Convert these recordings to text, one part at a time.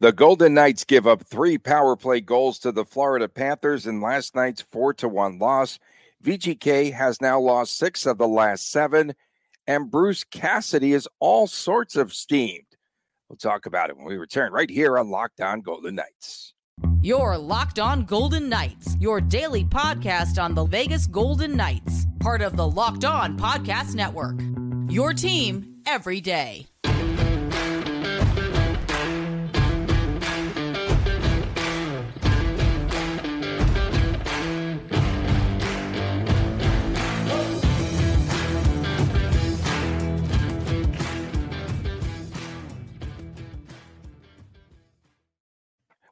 The Golden Knights give up three power play goals to the Florida Panthers in last night's 4 to 1 loss. VGK has now lost six of the last seven, and Bruce Cassidy is all sorts of steamed. We'll talk about it when we return right here on Locked On Golden Knights. Your Locked On Golden Knights, your daily podcast on the Vegas Golden Knights, part of the Locked On Podcast Network. Your team every day.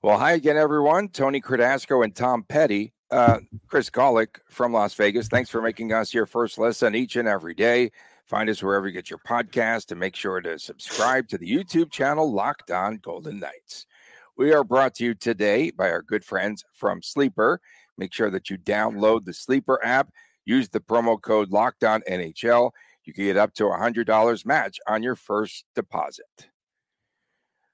Well, hi again, everyone. Tony Cardasco and Tom Petty. Uh, Chris Gawlik from Las Vegas. Thanks for making us your first listen each and every day. Find us wherever you get your podcast and make sure to subscribe to the YouTube channel Locked On Golden Knights. We are brought to you today by our good friends from Sleeper. Make sure that you download the Sleeper app. Use the promo code Locked On NHL. You can get up to a $100 match on your first deposit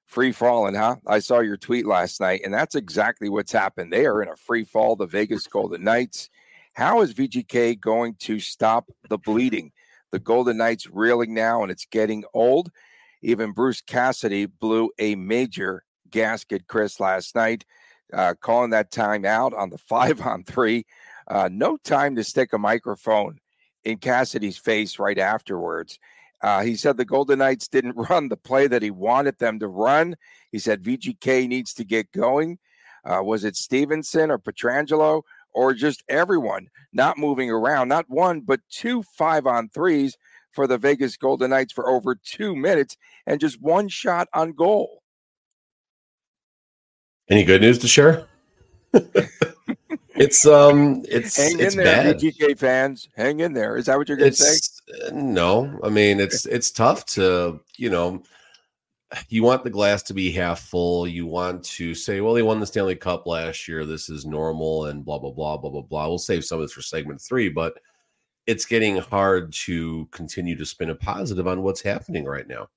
free falling, huh? I saw your tweet last night, and that's exactly what's happened. They are in a free fall, the Vegas Golden Knights. How is VGK going to stop the bleeding? The Golden Knights reeling now, and it's getting old. Even Bruce Cassidy blew a major gasket, Chris, last night, uh, calling that time out on the five on three. Uh, no time to stick a microphone in Cassidy's face right afterwards. Uh, he said the Golden Knights didn't run the play that he wanted them to run. He said VGK needs to get going. Uh, was it Stephenson or Pietrangelo or just everyone not moving around? Not one, but two five on threes for the Vegas Golden Knights for over two minutes and just one shot on goal. Any good news to share? it's um it's hang it's in there, bad. VGK fans. Hang in there. Is that what you're going to say? It's no, I mean eh. it's it's tough to you know. You want the glass to be half full. You want to say, "Well, they won the Stanley Cup last year. This is normal," and blah blah blah blah blah blah. We'll save some of this for segment three, but it's getting hard to continue to spin a positive on what's happening right now.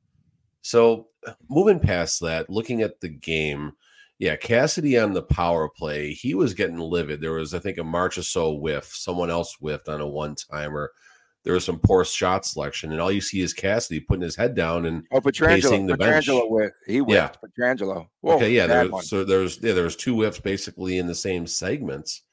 So, moving past that, looking at the game, yeah, Cassidy on the power play, he was getting livid. There was, I think, a Marchessault whiff. Someone else whiffed on a one timer. There was some poor shot selection, and all you see is Cassidy putting his head down and Oh, pacing Pietrangelo. the bench. Pietrangelo whiff. He whiffed. Pietrangelo. Whoa, okay, yeah. There, one. so there's yeah, there's two whiffs basically in the same segments,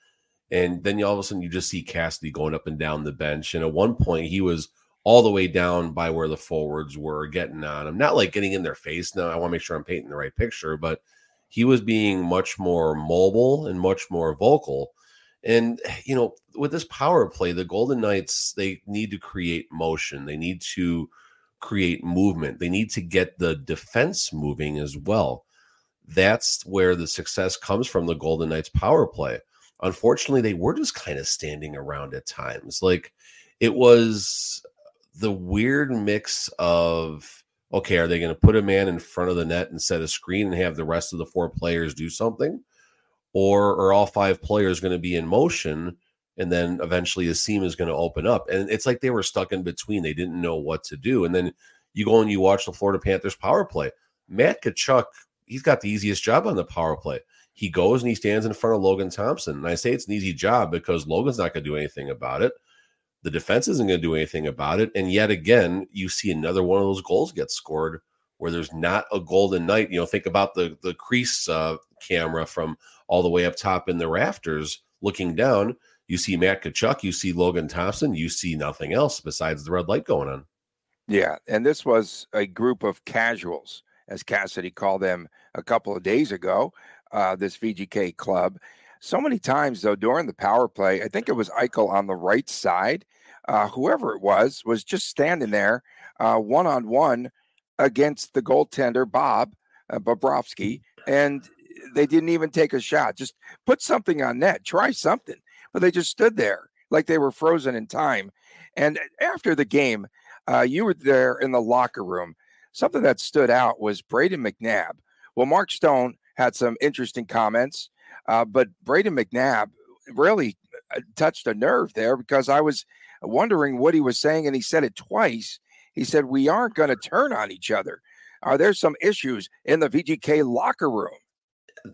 and then you, all of a sudden you just see Cassidy going up and down the bench. And at one point, he was all the way down by where the forwards were getting on him, not like getting in their face. No, I want to make sure I'm painting the right picture, but he was being much more mobile and much more vocal. And you know, with this power play, the Golden Knights they need to create motion. They need to create movement. They need to get the defense moving as well. That's where the success comes from the Golden Knights power play. Unfortunately, they were just kind of standing around at times. Like it was the weird mix of okay, are they going to put a man in front of the net and set a screen and have the rest of the four players do something? Or are all five players going to be in motion and then eventually the seam is going to open up? And it's like they were stuck in between. They didn't know what to do. And then you go and you watch the Florida Panthers power play. Matt Tkachuk, he's got the easiest job on the power play. He goes and he stands in front of Logan Thompson. And I say it's an easy job because Logan's not going to do anything about it. The defense isn't going to do anything about it. And yet again, you see another one of those goals get scored where there's not a Golden Knight. You know, think about the the crease uh, camera from all the way up top in the rafters looking down. You see Matt Tkachuk, you see Logan Thompson, you see nothing else besides the red light going on. Yeah, and this was a group of casuals, as Cassidy called them a couple of days ago. Uh, this VGK club. So many times though during the power play, I think it was Eichel on the right side. Uh, whoever it was was just standing there, one on one against the goaltender Bob uh, Bobrovsky, and they didn't even take a shot. Just put something on net, try something, but they just stood there like they were frozen in time. And after the game, uh, you were there in the locker room. Something that stood out was Brayden McNabb. Well, Mark Stone had some interesting comments, uh, but Brayden McNabb really uh, touched a nerve there because I was wondering what he was saying, and he said it twice. He said, We aren't going to turn on each other. Are there some issues in the VGK locker room?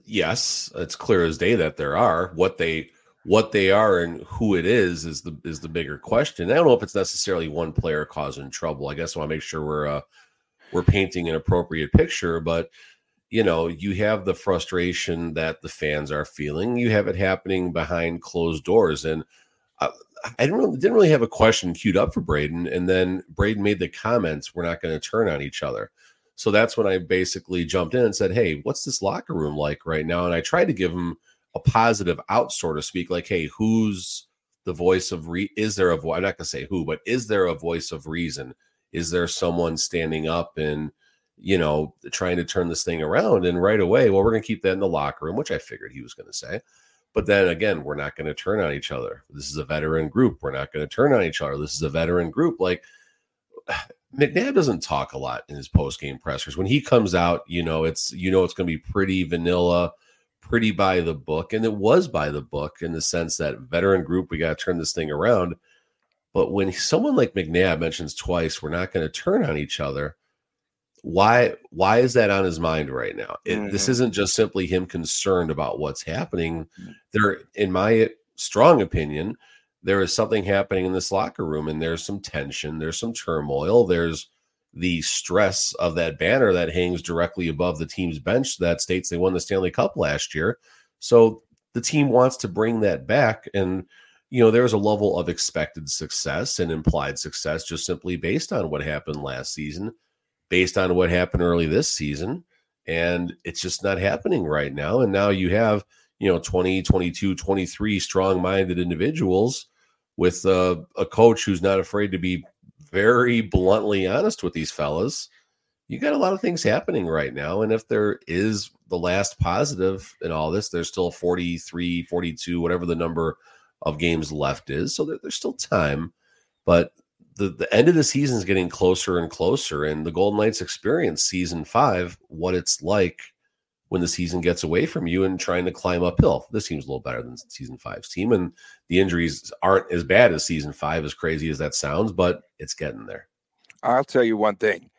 Yes, it's clear as day that there are. What they what they are and who it is is the is the bigger question. I don't know if it's necessarily one player causing trouble. I guess I want to make sure we're uh, we're painting an appropriate picture, but you know, you have the frustration that the fans are feeling. You have it happening behind closed doors, and I, I didn't really, didn't really have a question queued up for Brayden, and then Brayden made the comments, "We're not going to turn on each other." So that's when I basically jumped in and said, "Hey, what's this locker room like right now?" And I tried to give him a positive out, so to speak, like, "Hey, who's the voice of re? Is there a voice? I'm not to say who, but is there a voice of reason? Is there someone standing up and you know trying to turn this thing around?" And right away, well, we're to keep that in the locker room, which I figured he was to say. But then again, we're not going to turn on each other. This is a veteran group. We're not going to turn on each other. This is a veteran group. Like McNabb doesn't talk a lot in his post game pressers. When he comes out, you know, it's you know it's going to be pretty vanilla, pretty by the book, and it was by the book in the sense that veteran group we got to turn this thing around. But when someone like McNabb mentions twice, we're not going to turn on each other. Why? Why is that on his mind right now? It, mm-hmm. This isn't just simply him concerned about what's happening. Mm. There, in my strong opinion, there is something happening in this locker room and there's some tension, there's some turmoil, there's the stress of that banner that hangs directly above the team's bench that states they won the Stanley Cup last year. So the team wants to bring that back and you know there's a level of expected success and implied success just simply based on what happened last season, based on what happened early this season and it's just not happening right now and now you have you know 20 22 23 strong-minded individuals with a, a coach who's not afraid to be very bluntly honest with these fellas, you got a lot of things happening right now. And if there is the last positive in all this, there's still 43, 42, whatever the number of games left is. So there, there's still time. But the, the end of the season is getting closer and closer. And the Golden Knights experience season five, what it's like when the season gets away from you and trying to climb uphill. This team's a little better than season five's team, and the injuries aren't as bad as season five, as crazy as that sounds, but it's getting there. I'll tell you one thing.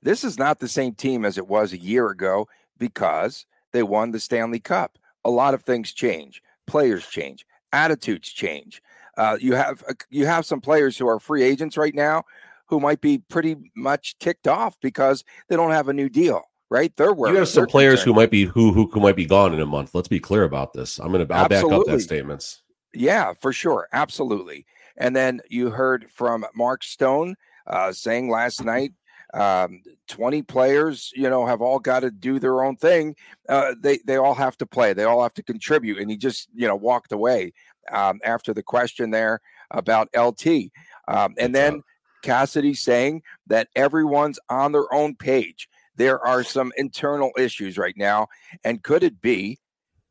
This is not the same team as it was a year ago because they won the Stanley Cup. A lot of things change. Players change. Attitudes change. Uh, you have uh, you have some players who are free agents right now who might be pretty much ticked off because they don't have a new deal right? They're worried. You have some players concerned. who might be who, who who might be gone in a month. Let's be clear about this. I'm gonna I'll Absolutely. back up that statements. Yeah, for sure, absolutely. And then you heard from Mark Stone uh, saying last night, um, 20 players, you know, have all got to do their own thing. Uh, they they all have to play. They all have to contribute. And he just you know walked away um, after the question there about LT. Um, and then Cassidy saying that everyone's on their own page there are some internal issues right now. And could it be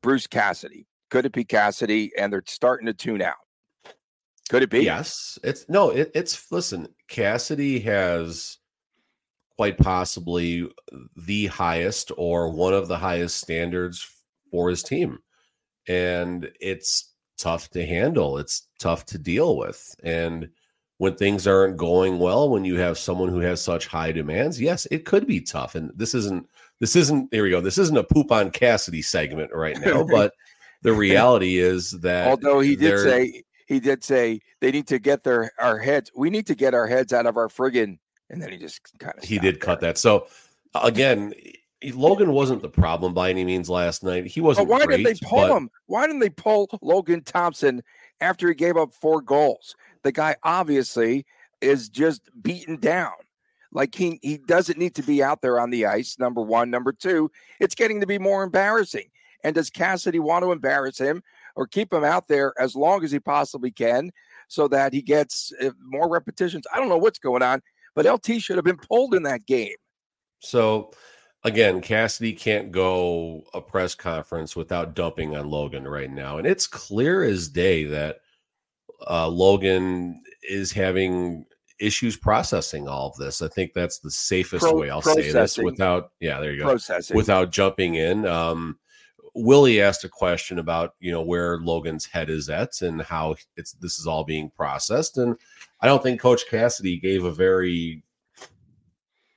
Bruce Cassidy? Could it be Cassidy? And they're starting to tune out. Could it be? Yes. It's no, it, it's listen, Cassidy has quite possibly the highest or one of the highest standards for his team. And it's tough to handle. It's tough to deal with. And when things aren't going well, when you have someone who has such high demands, yes, it could be tough. And this isn't this isn't there we go. This isn't a poop on Cassidy segment right now, but the reality is that although he did say he did say they need to get their our heads, we need to get our heads out of our friggin' and then he just kind of he did there. cut that. So again, Logan wasn't the problem by any means last night. He wasn't. But why great, did they pull but... him? Why didn't they pull Logan Thompson after he gave up four goals? The guy obviously is just beaten down. Like he he doesn't need to be out there on the ice. Number one, number two, it's getting to be more embarrassing. And does Cassidy want to embarrass him or keep him out there as long as he possibly can so that he gets uh, more repetitions? I don't know what's going on, but LT should have been pulled in that game. So again, Cassidy can't go a press conference without dumping on Logan right now. And it's clear as day that uh, Logan is having issues processing all of this. I think that's the safest Pro- way I'll say this without, yeah, there you go, processing. without jumping in. Um, Willie asked a question about you know where Logan's head is at and how it's this is all being processed, and I don't think Coach Cassidy gave a very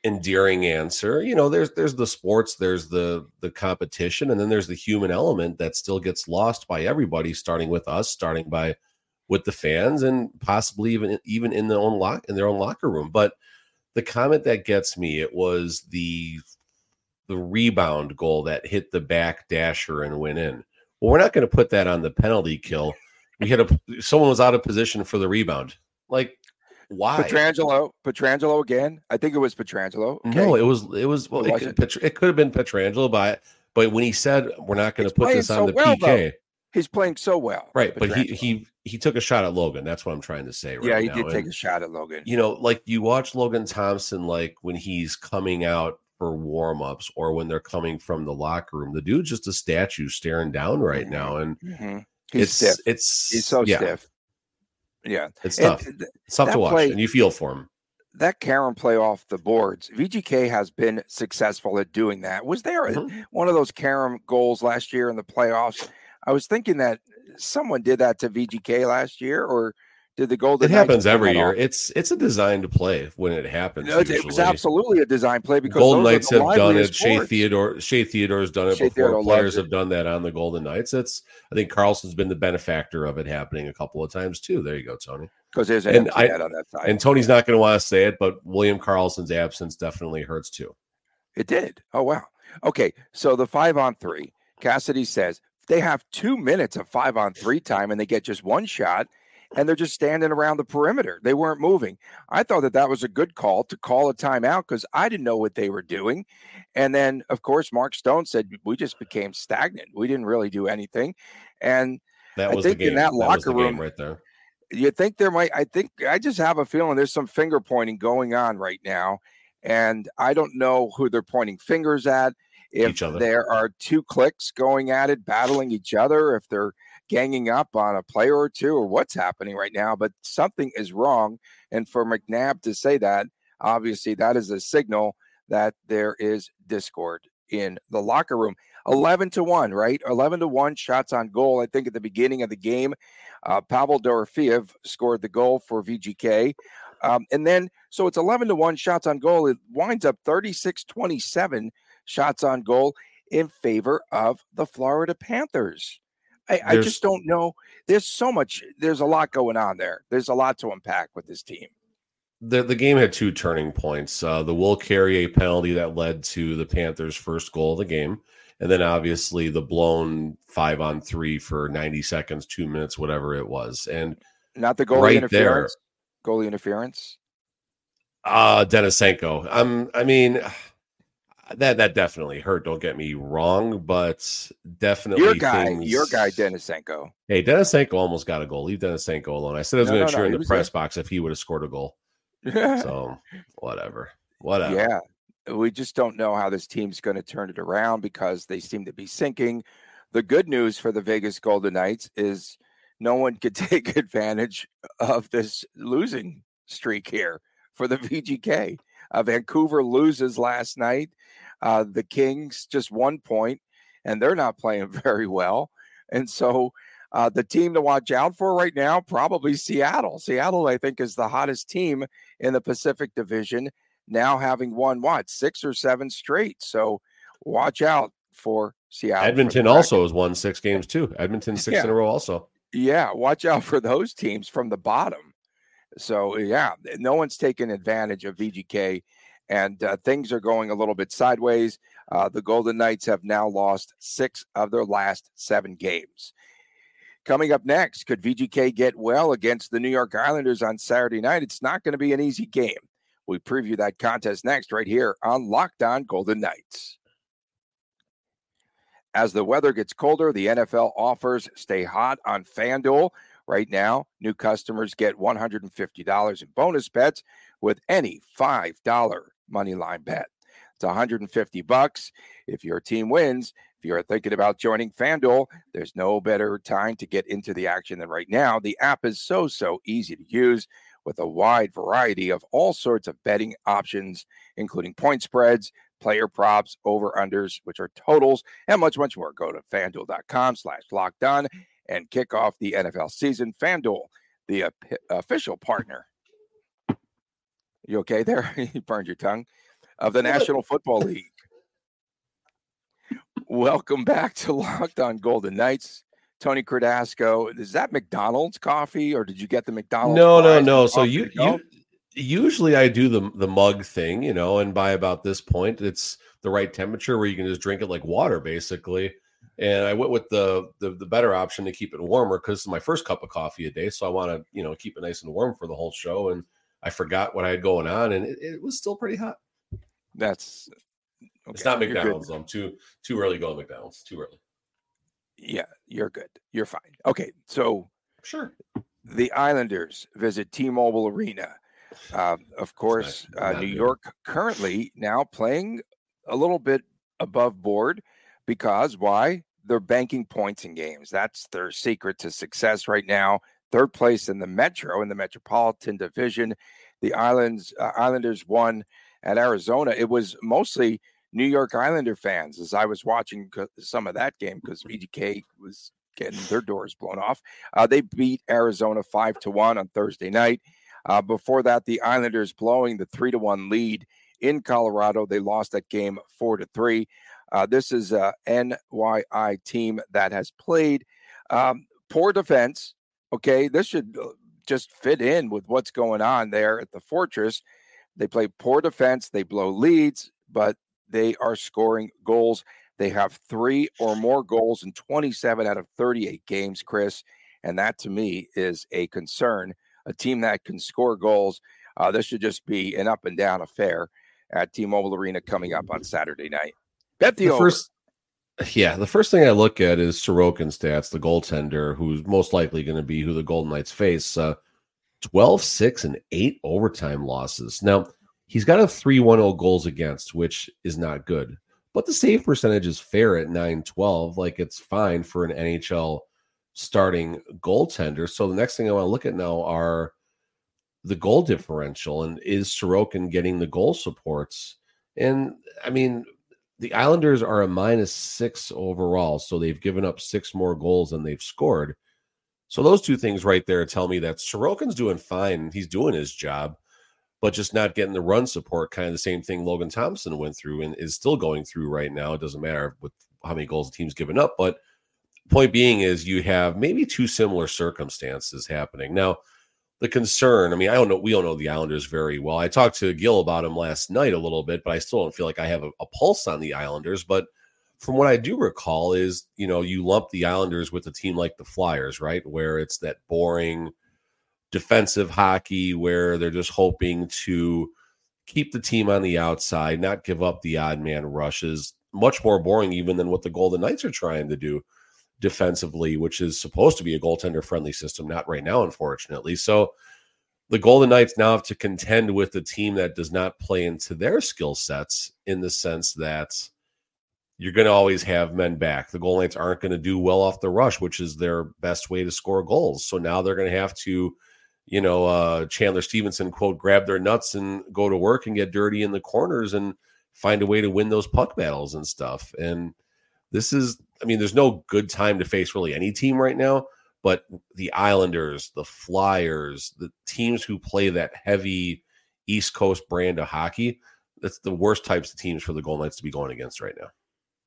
endearing answer. You know, there's there's the sports, there's the the competition, and then there's the human element that still gets lost by everybody, starting with us, starting by with the fans, and possibly even even in their own lock in their own locker room. But the comment that gets me, it was the the rebound goal that hit the back dasher and went in. Well, we're not going to put that on the penalty kill. We had a someone was out of position for the rebound. Like why? Pietrangelo, Pietrangelo again. I think it was Pietrangelo. Okay. No, it was it was well, it, could, it could have been Pietrangelo, but but when he said we're not going to put this on so the well, PK. He's playing so well. Right, but he he he took a shot at Logan. That's what I'm trying to say. Right yeah, he now. did and, take a shot at Logan. You know, like you watch Logan Thompson, like when he's coming out for warm ups or when they're coming from the locker room. The dude's just a statue staring down right mm-hmm. now, and mm-hmm. he's it's stiff. it's he's so yeah. stiff. Yeah, it's tough. Th- it's tough to watch, play, and you feel for him. That carom play off the boards. VGK has been successful at doing that. Was there mm-hmm. one of those carom goals last year in the playoffs? I was thinking that someone did that to VGK last year, or did the Golden? It happens every year. Off? It's it's a design to play when it happens. it usually. was absolutely a design play because Golden Knights have done it. Shea Theodore Shea Theodore's done it Shea before. Theodore Players have done that on the Golden Knights. It's I think Karlsson's been the benefactor of it happening a couple of times too. There you go, Tony. Because there's an and I, on that side. And Tony's not going to want to say it, but William Karlsson's absence definitely hurts too. It did. Oh wow. Okay, so the five on three. Cassidy says they have two minutes of five on three time and they get just one shot and they're just standing around the perimeter. They weren't moving. I thought that that was a good call to call a timeout because I didn't know what they were doing. And then, of course, Mark Stone said we just became stagnant. We didn't really do anything. And that was I think in that, that locker room right there. You think there might? I think I just have a feeling there's some finger pointing going on right now, and I don't know who they're pointing fingers at. If there are two cliques going at it, battling each other, if they're ganging up on a player or two or what's happening right now, but something is wrong. And for McNabb to say that, obviously, that is a signal that there is discord in the locker room. 11 to 1, right? 11 to 1 shots on goal. I think at the beginning of the game, uh, Pavel Dorofeev scored the goal for VGK. Um, and then, so it's 11 to 1 shots on goal. It winds up 36 27 shots on goal in favor of the Florida Panthers. I, I just don't know. There's so much. There's a lot going on there. There's a lot to unpack with this team. The the game had two turning points. Uh, the Will Carrier penalty that led to the Panthers' first goal of the game, and then obviously the blown five on three for 90 seconds, two minutes, whatever it was, and not the goalie right interference. There, goalie interference. Uh Denisenko. I'm. I mean that that definitely hurt. Don't get me wrong, but definitely your guy, things... your guy, Denisenko. Hey, Denisenko almost got a goal. Leave Denisenko alone. I said I was no, going to no, cheer no, in the press there. box if he would have scored a goal. so whatever, whatever. Yeah, we just don't know how this team's going to turn it around because they seem to be sinking. The good news for the Vegas Golden Knights is no one could take advantage of this losing streak here for the VGK. Uh, Vancouver loses last night. Uh, the Kings just one point, and they're not playing very well. And so uh, the team to watch out for right now, probably Seattle. Seattle, I think, is the hottest team in the Pacific Division, now having won what, six or seven straight. So watch out for Seattle. Edmonton for also has won six games too. Edmonton six yeah. in a row also. Yeah, watch out for those teams from the bottom. So yeah, no one's taken advantage of VGK and uh, things are going a little bit sideways. Uh, the Golden Knights have now lost six of their last seven games. Coming up next, could VGK get well against the New York Islanders on Saturday night? It's not going to be an easy game. We preview that contest next, right here on Locked On Golden Knights. As the weather gets colder, the NFL offers stay hot on FanDuel. Right now, new customers get $150 in bonus bets with any $5 money line bet. It's 150 bucks. If your team wins, if you're thinking about joining FanDuel, there's no better time to get into the action than right now. The app is so, so easy to use with a wide variety of all sorts of betting options, including point spreads, player props, over-unders, which are totals, and much, much more. Go to fanduel.com slash locked and kick off the NFL season. FanDuel, the official partner you okay there? you burned your tongue. of the National Football League. Welcome back to Locked On Golden Knights. Tony Cardasco, is that McDonald's coffee or did you get the McDonald's? No, no, no. So you, you usually I do the the mug thing, you know, and by about this point, it's the right temperature where you can just drink it like water, basically. And I went with the the, the better option to keep it warmer because it's my first cup of coffee a day, so I want to you know keep it nice and warm for the whole show. And I forgot what I had going on, and it, it was still pretty hot. That's okay. it's not McDonald's. I'm too too early going McDonald's. Too early. Yeah, you're good. You're fine. Okay, so sure. The Islanders visit T-Mobile Arena. Uh, of course, uh, New York currently now playing a little bit above board because why? They're banking points in games. That's their secret to success right now. Third place in the Metro in the Metropolitan Division. The Islands uh, Islanders won at Arizona. It was mostly New York Islander fans as I was watching some of that game because VGK was getting their doors blown off. Uh, they beat Arizona five to one on Thursday night. Uh, before that, the Islanders blowing the three to one lead in Colorado. They lost that game four to three. Uh, this is a NYI team that has played um, poor defense. Okay, this should uh, just fit in with what's going on there at the Fortress. They play poor defense. They blow leads, but they are scoring goals. They have three or more goals in 27 out of 38 games, Chris. And that to me is a concern. A team that can score goals. Uh, this should just be an up and down affair at T Mobile Arena coming up on Saturday night. Bet the, the first. Yeah, the first thing I look at is Sorokin stats, the goaltender, who's most likely going to be who the Golden Knights face. Uh, 12, 6, and 8 overtime losses. Now, He's got a 310 goals against, which is not good. But the save percentage is fair at 912. Like it's fine for an NHL starting goaltender. So the next thing I want to look at now are the goal differential and is Sorokin getting the goal supports? And I mean, the Islanders are a minus six overall, so they've given up six more goals than they've scored. So those two things right there tell me that Sorokin's doing fine. He's doing his job but just not getting the run support. Kind of the same thing Logan Thompson went through and is still going through right now. It doesn't matter with how many goals the team's given up, but point being is you have maybe two similar circumstances happening now. The concern, I mean, I don't know, we don't know the Islanders very well. I talked to Gil about him last night a little bit, but I still don't feel like I have a, a pulse on the Islanders. But from what I do recall, is you know, you lump the Islanders with a team like the Flyers, right? Where it's that boring, defensive hockey where they're just hoping to keep the team on the outside, not give up the odd man rushes. Much more boring, even than what the Golden Knights are trying to do defensively, which is supposed to be a goaltender friendly system. Not right now, unfortunately. So the Golden Knights now have to contend with a team that does not play into their skill sets in the sense that you're going to always have men back. The Golden Knights aren't going to do well off the rush, which is their best way to score goals. So now they're going to have to you know, uh, Chandler Stephenson, quote, grab their nuts and go to work and get dirty in the corners and find a way to win those puck battles and stuff. And this is, I mean, there's no good time to face really any team right now, but the Islanders, the Flyers, the teams who play that heavy East Coast brand of hockey, that's the worst types of teams for the Golden Knights to be going against right now.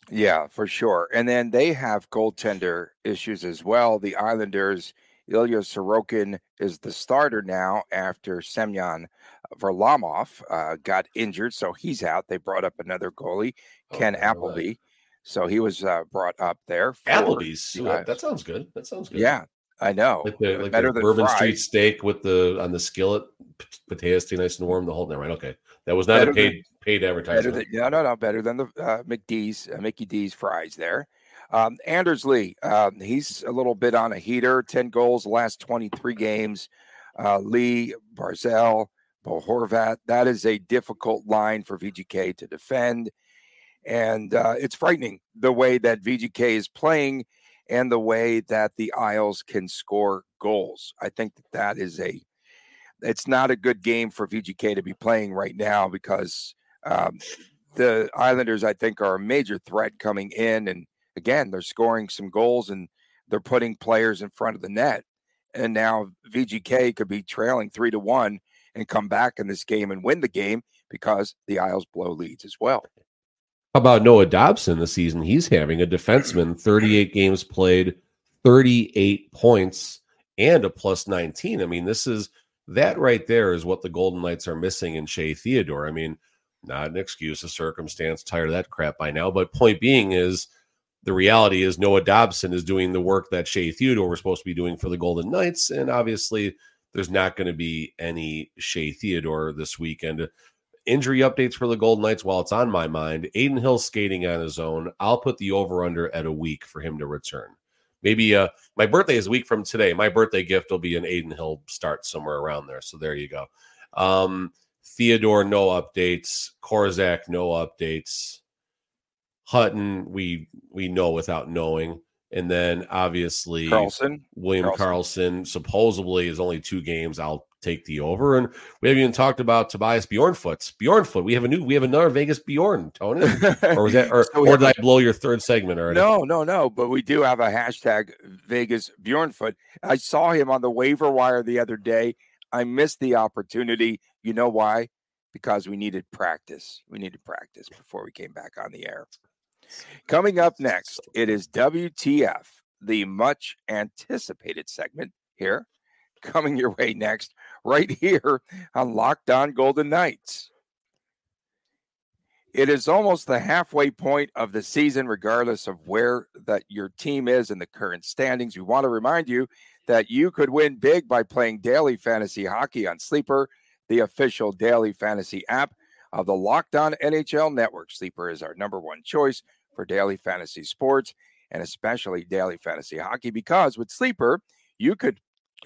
Yeah, for sure. And then they have goaltender issues as well. The Islanders, Ilya Sorokin is the starter now after Semyon Varlamov uh, got injured, so he's out. They brought up another goalie, oh, Ken Appleby. Right. So he was uh, brought up there. Applebee's. Uh, that sounds good. That sounds good. Yeah, I know. Like the, like Better the Bourbon fries. Street steak with the on the skillet, potatoes stay nice and warm. The whole thing, right? Okay, that was not better a paid than, paid advertisement. Than, no, no, no. Better than the uh, McD's, uh, Mickey D's fries there. Um, Anders Lee, uh, he's a little bit on a heater, 10 goals last 23 games. Uh, Lee, Barzal, Bohorvat. That is a difficult line for VGK to defend. And uh, it's frightening the way that VGK is playing and the way that the Isles can score goals. I think that that is a, it's not a good game for VGK to be playing right now because um, the Islanders, I think, are a major threat coming in and again, they're scoring some goals and they're putting players in front of the net. And now VGK could be trailing three to one and come back in this game and win the game because the Isles blow leads as well. How about Noah Dobson the season he's having? A defenseman, 38 games played, 38 points, and a plus 19. I mean, this is that right there is what the Golden Knights are missing in Shea Theodore. I mean, not an excuse, a circumstance, tired of that crap by now. But point being is the reality is Noah Dobson is doing the work that Shea Theodore was supposed to be doing for the Golden Knights. And obviously, there's not going to be any Shea Theodore this weekend. Injury updates for the Golden Knights while it's on my mind. Adin Hill skating on his own. I'll put the over under at a week for him to return. Maybe uh, my birthday is a week from today. My birthday gift will be an Adin Hill start somewhere around there. So there you go. Um, Theodore, no updates. Korczak, no updates. Hutton, we we know without knowing. And then obviously Karlsson, William Karlsson supposedly is only two games. I'll take the over. And we haven't even talked about Tobias Bjornfot. Bjornfot. We have a new we have another Vegas Bjorn, Tony. or was that or, so or did I blow your third segment already? No, no, no. But we do have a hashtag Vegas Bjornfot. I saw him on the waiver wire the other day. I missed the opportunity. You know why? Because we needed practice. We needed practice before we came back on the air. Coming up next, it is WTF, the much anticipated segment here. Coming your way next, right here on Locked On Golden Knights. It is almost the halfway point of the season, regardless of where that your team is in the current standings. We want to remind you that you could win big by playing daily fantasy hockey on Sleeper, the official daily fantasy app of the Locked On NHL Network. Sleeper is our number one choice for daily fantasy sports and especially daily fantasy hockey because with Sleeper, you could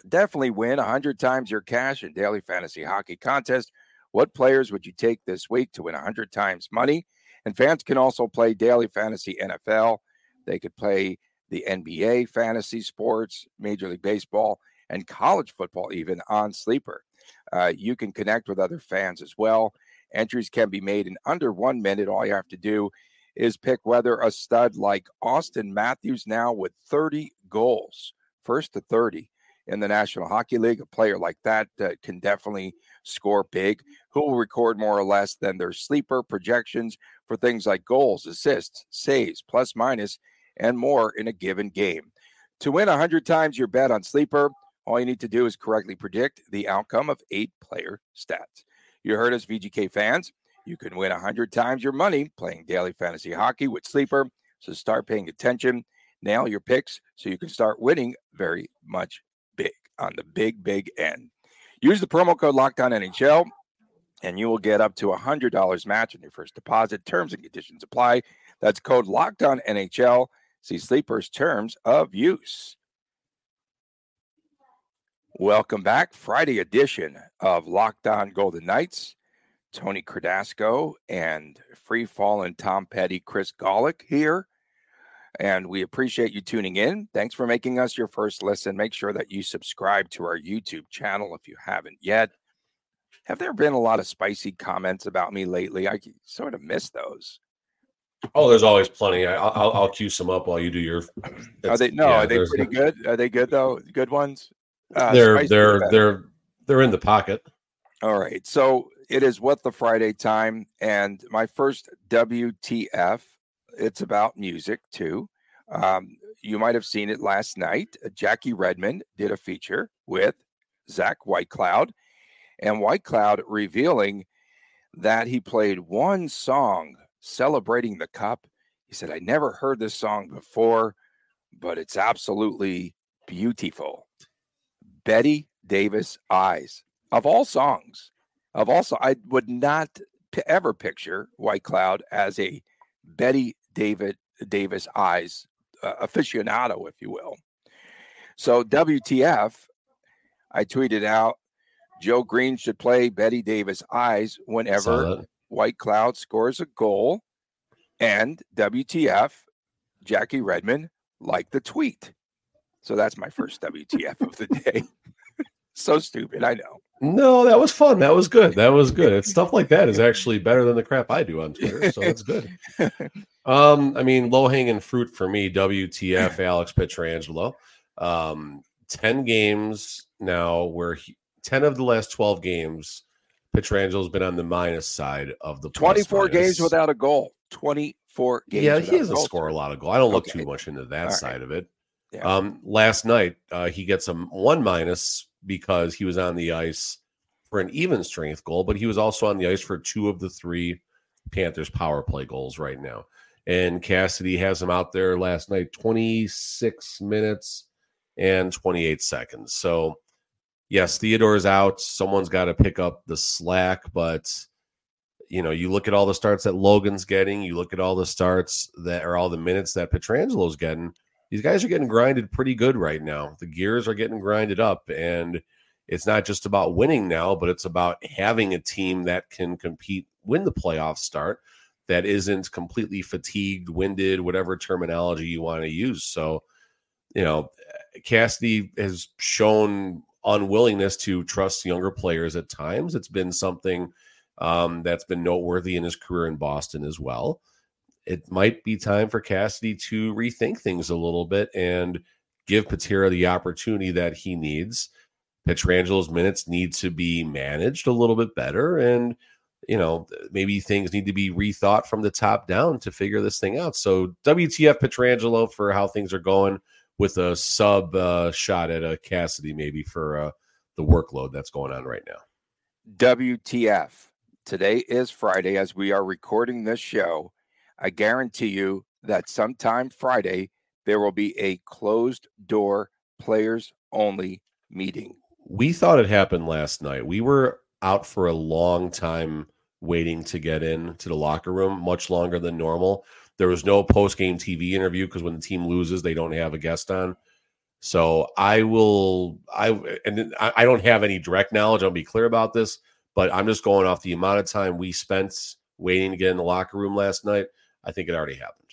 definitely win 100 times your cash in daily fantasy hockey contest. What players would you take this week to win 100 times money? And fans can also play daily fantasy NFL. They could play the NBA, fantasy sports, Major League Baseball, and college football, even on Sleeper. Uh, you can connect with other fans as well. Entries can be made in under one minute. All you have to do is pick whether a stud like Auston Matthews now with 30 goals, first to 30 in the National Hockey League. A player like that uh, can definitely score big. Who will record more or less than their sleeper projections for things like goals, assists, saves, plus minus, and more in a given game. To win 100 times your bet on sleeper, all you need to do is correctly predict the outcome of eight player stats. You heard us, VGK fans. You can win 100 times your money playing daily fantasy hockey with Sleeper. So start paying attention, nail your picks so you can start winning very much on the big, big end. Use the promo code Locked On NHL and you will get up to a $100 match on your first deposit. Terms and conditions apply. That's code Locked On NHL. See Sleeper's terms of use. Welcome back. Friday edition of Locked On Golden Knights. Tony Cardasco and Free Fallen Tom Petty, Chris Gawlik here. And we appreciate you tuning in. Thanks for making us your first listen. Make sure that you subscribe to our YouTube channel if you haven't yet. Have there been a lot of spicy comments about me lately? I sort of miss those. Oh, there's always plenty. I, will I'll cue some up while you do your. Are they no? Yeah, are they pretty good? Are they good though? Good ones. Uh, they're they're they're they're in the pocket. All right. So it is what the Friday time, and my first WTF. It's about music too. Um, you might have seen it last night. Jackie Redmond did a feature with Zach Whitecloud, and Whitecloud revealing that he played one song celebrating the cup. He said, I never heard this song before, but it's absolutely beautiful. Bette Davis Eyes. Of all songs, of also, I would not p- ever picture Whitecloud as a Bette David Davis eyes uh, aficionado, if you will. So WTF, I tweeted out Joe Green should play Bette Davis eyes whenever Whitecloud scores a goal, and WTF, Jackie Redmond liked the tweet. So that's my first WTF of the day. so stupid, I know. No, that was fun. That was good. That was good. It's stuff like that is actually better than the crap I do on Twitter. So that's good. Um, I mean, low hanging fruit for me, WTF Alex Pietrangelo. Um, 10 games now where he, 10 of the last 12 games, Pietrangelo's been on the minus side of the 24 minus. games without a goal. 24 games. Yeah, he doesn't a score a lot of goal. I don't look Okay. too much into that All right. side of it. Yeah. Um, last night, uh, he gets a one minus because he was on the ice for an even strength goal, but he was also on the ice for two of the three Panthers power play goals right now. And Cassidy has him out there last night 26 minutes and 28 seconds. So, yes, Theodore's out. Someone's got to pick up the slack, but you know, you look at all the starts that Logan's getting, you look at all the starts that are all the minutes that Pietrangelo's getting. These guys are getting grinded pretty good right now. The gears are getting grinded up, and it's not just about winning now, but it's about having a team that can compete when the playoffs start, that isn't completely fatigued, winded, whatever terminology you want to use. So, you know, Cassidy has shown unwillingness to trust younger players at times. It's been something um, that's been noteworthy in his career in Boston as well. It might be time for Cassidy to rethink things a little bit and give Patera the opportunity that he needs. Pietrangelo's minutes need to be managed a little bit better, and you know maybe things need to be rethought from the top down to figure this thing out. So WTF Pietrangelo for how things are going with a sub uh, shot at a Cassidy maybe for uh, the workload that's going on right now. WTF. Today is Friday as we are recording this show. I guarantee you that sometime Friday there will be a closed door players only meeting. we thought it happened last night. We were out for a long time waiting to get in to the locker room, much longer than normal. There was no post game TV interview because when the team loses, they don't have a guest on. So I will, I and I don't have any direct knowledge. I'll be clear about this, but I'm just going off the amount of time we spent waiting to get in the locker room last night. I think it already happened.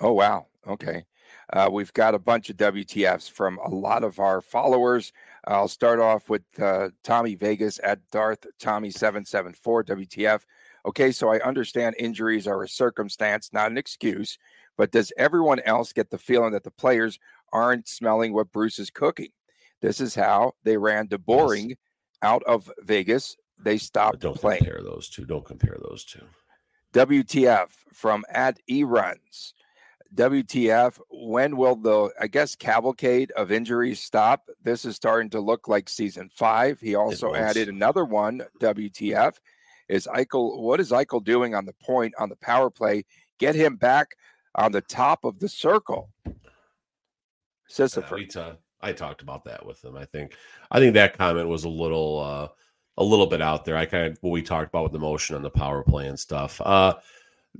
Oh, wow. Okay. Uh, we've got a bunch of WTFs from a lot of our followers. I'll start off with uh, Tommy Vegas at Darth Tommy seven seven four WTF. Okay, so I understand injuries are a circumstance, not an excuse. But does everyone else get the feeling that the players aren't smelling what Bruce is cooking? This is how they ran DeBoring out of Vegas. They But stopped don't playing. compare those two. Don't compare those two. WTF from at E Runs. WTF, when will the, I guess, cavalcade of injuries stop? This is starting to look like season five. He also added another one. WTF is Eichel, what is Eichel doing on the point on the power play? Get him back on the top of the circle. Yeah, Sisyphus. we ta- I talked about that with him. I think I think that comment was a little uh a little bit out there. I kind of what we talked about with the motion on the power play and stuff. Uh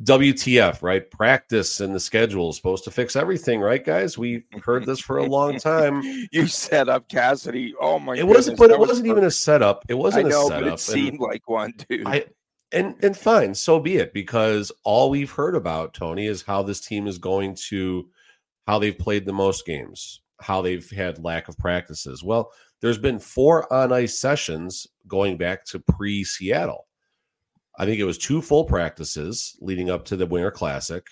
WTF, right? Practice and the schedule is supposed to fix everything, right, guys? We heard this for a long time. you set up Cassidy. Oh my It wasn't, but it was wasn't even a setup. It wasn't I know, a but setup. it and- seemed like one, dude. I and and fine, so be it. Because all we've heard about Tony is how this team is going to how they've played the most games, how they've had lack of practices. Well, there's been four on ice sessions going back to pre Seattle. I think it was two full practices leading up to the Winter Classic,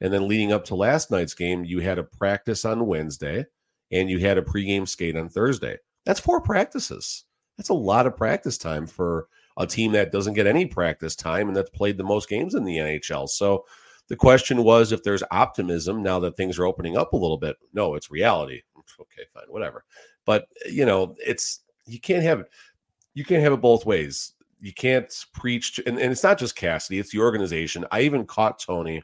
and then leading up to last night's game, you had a practice on Wednesday, and you had a pregame skate on Thursday. That's four practices. That's a lot of practice time for a team that doesn't get any practice time and that's played the most games in the NHL. So the question was if there's optimism now that things are opening up a little bit. No, it's reality. Okay, fine, whatever. But you know, it's you can't have it. You can't have it both ways. You can't preach, to, and, and it's not just Cassidy; it's the organization. I even caught Tony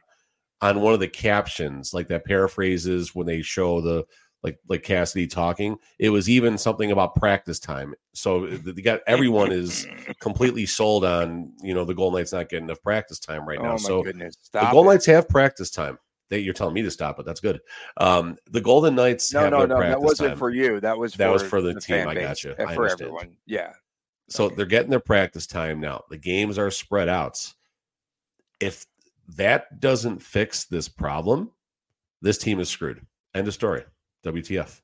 on one of the captions, like that paraphrases when they show the like like Cassidy talking. It was even something about practice time. So they got everyone is completely sold on you know the Golden Knights not getting enough practice time right oh now. my So goodness. the Golden. Knights have practice time. They, you're telling me to stop it. That's good. Um, the Golden Knights No, no, no. That wasn't time. for you. That was That for was for the team. I base, gotcha. uh, I for everyone. Yeah. So they're getting their practice time now. The games are spread out. If that doesn't fix this problem, this team is screwed. End of story. WTF.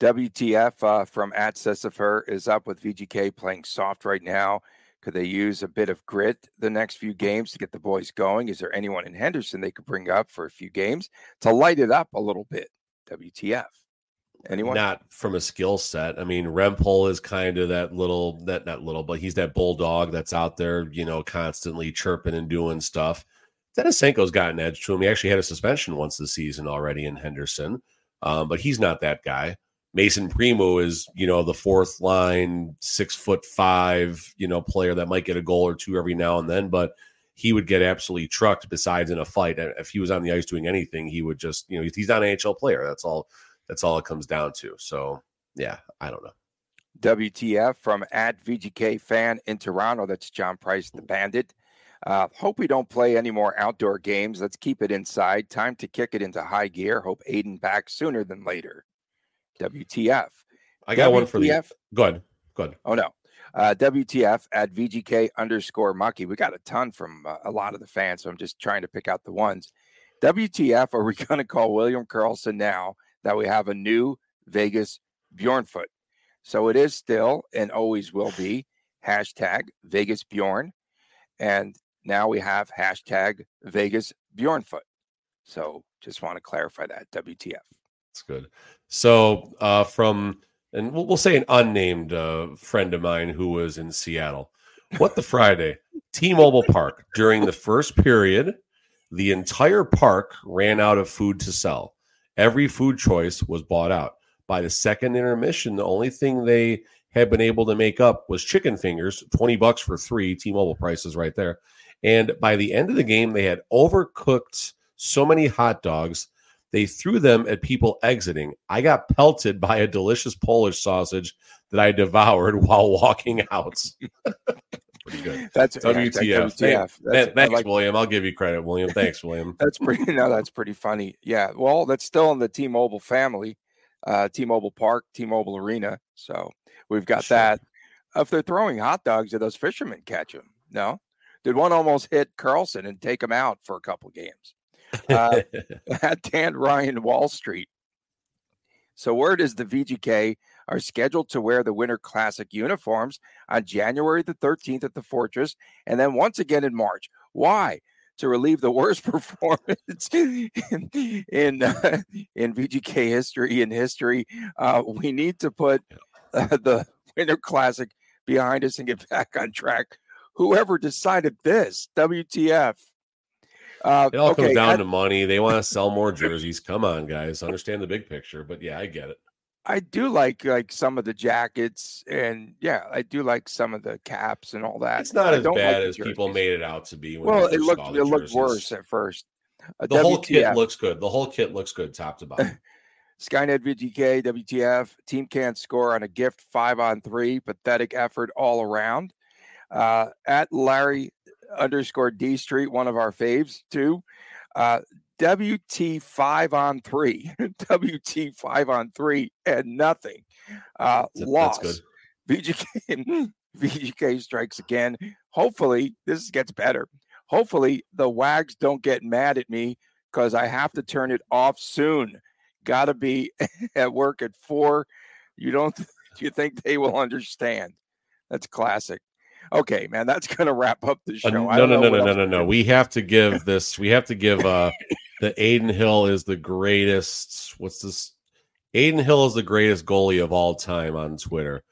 WTF uh, from at Sisypher is up with VGK playing soft right now. Could they use a bit of grit the next few games to get the boys going? Is there anyone in Henderson they could bring up for a few games to light it up a little bit? WTF. Anyone? Not from a skill set. I mean, Rempel is kind of that little that not little, but he's that bulldog that's out there, you know, constantly chirping and doing stuff. Denisenko's got an edge to him. He actually had a suspension once this season already in Henderson, um, but he's not that guy. Mason Primeau is, you know, the fourth line, six foot five, you know, player that might get a goal or two every now and then, but he would get absolutely trucked besides in a fight. If he was on the ice doing anything, he would just, you know, he's not an NHL player. That's all that's all it comes down to. So yeah, I don't know. WTF from at VGK fan in Toronto. That's John Price, the bandit. Uh, hope we don't play any more outdoor games. Let's keep it inside. Time to kick it into high gear. Hope Adin back sooner than later. WTF. I got WTF. one for the. Go ahead. Go ahead. Oh, no. Uh, WTF at VGK underscore Mucky. We got a ton from uh, a lot of the fans, so I'm just trying to pick out the ones. WTF are we going to call William Karlsson now that we have a new Vegas Bjornfoot? So it is still and always will be hashtag Vegas Bjorn. And now we have hashtag Vegas Bjornfoot. So just want to clarify that. WTF. That's good. So uh, from and we'll, we'll say an unnamed uh, friend of mine who was in Seattle. What the Friday? T-Mobile Park during the first period, the entire park ran out of food to sell. Every food choice was bought out. By the second intermission, the only thing they had been able to make up was chicken fingers, 20 bucks for three, T-Mobile prices right there. And by the end of the game, they had overcooked so many hot dogs they threw them at people exiting. I got pelted by a delicious Polish sausage that I devoured while walking out. pretty good. That's WTF. Yeah, WTF. That's, thanks, like, William. I'll give you credit, William. Thanks, William. that's pretty. No, that's pretty funny. Yeah. Well, that's still in the T-Mobile family, uh, T-Mobile Park, T-Mobile Arena. So we've got sure. that. If they're throwing hot dogs, do those fishermen catch them? No. Did one almost hit Karlsson and take him out for a couple games? uh, at Dan Ryan Wall Street. So, word is the VGK are scheduled to wear the Winter Classic uniforms on January the 13th at the Fortress and then once again in March. Why? To relieve the worst performance in in, uh, in VGK history. In history, uh, we need to put uh, the Winter Classic behind us and get back on track. Whoever decided this, WTF? Uh, it all okay, comes down I, to money. They want to sell more jerseys. Come on, guys, understand the big picture. But yeah, I get it. I do like like some of the jackets, and yeah, I do like some of the caps and all that. It's not I as bad like as people made it out to be. well, it looked it looked worse at first. Uh, the WTF. whole kit looks good. The whole kit looks good, top to bottom. Skynet VGK WTF team can't score on a gift five on three. Pathetic effort all around. Uh, at Larry underscore D Street, one of our faves too. Uh, WT five on three, WT five on three, and nothing. Uh, that's, loss. That's good. VGK, VGK strikes again. Hopefully, this gets better. Hopefully, the wags don't get mad at me because I have to turn it off soon. Got to be at work at four. You don't? Do you think they will understand? That's classic okay, man, that's going to wrap up the show. Uh, no, no, no, no, no, no, no. We have to give this. We have to give uh the Adin Hill is the greatest. What's this? Adin Hill is the greatest goalie of all time on Twitter.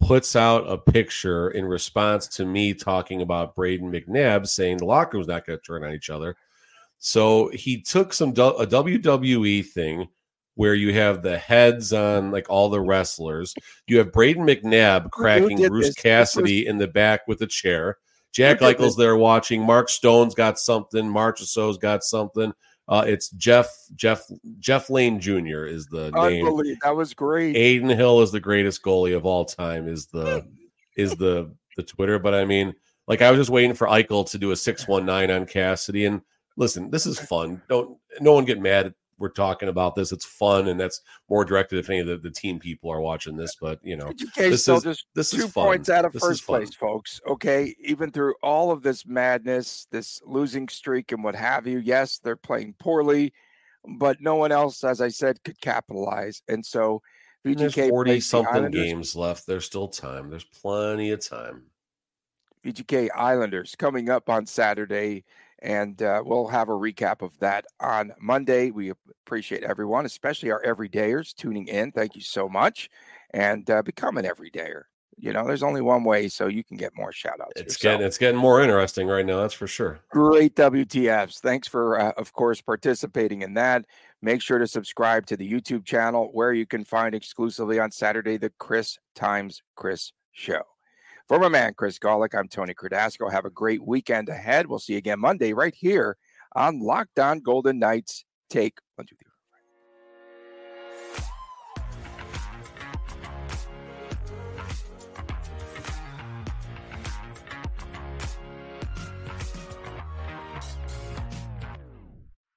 Puts out a picture in response to me talking about Brayden McNabb saying the locker room's not going to turn on each other. So he took some a WWE thing where you have the heads on like all the wrestlers. You have Brayden McNabb cracking Bruce this? Cassidy was... in the back with a chair. Jack Eichel's there watching. Mark Stone's got something. Marchessault's got something. Uh, it's Jeff Jeff Jeff Lane Jr. is the name. That was great. Adin Hill is the greatest goalie of all time. Is the is the the Twitter? But I mean, like I was just waiting for Eichel to do a six one nine on Cassidy. And listen, this is fun. Don't no one get mad we're talking about this. It's fun, and that's more directed if any of the, the team people are watching this. But you know, okay, this so is just this two is fun. points out of this first place, folks. Okay, even through all of this madness, this losing streak, and what have you. Yes, they're playing poorly, but no one else, as I said, could capitalize. And so, VGK forty something games left. There's still time. There's plenty of time. VGK Islanders coming up on Saturday and uh, we'll have a recap of that on Monday. We Appreciate everyone, especially our everydayers tuning in. Thank you so much. And uh, become an everydayer. You know, there's only one way, so you can get more shout outs. It's getting it's getting more interesting right now, that's for sure. Great WTFs. Thanks for uh, of course participating in that. Make sure to subscribe to the YouTube channel where you can find exclusively on Saturday the Chris Times Chris show. For my man Chris Gawlik, I'm Tony Cardasco. Have a great weekend ahead. We'll see you again Monday right here on Locked On Golden Knights. Take one, two, three.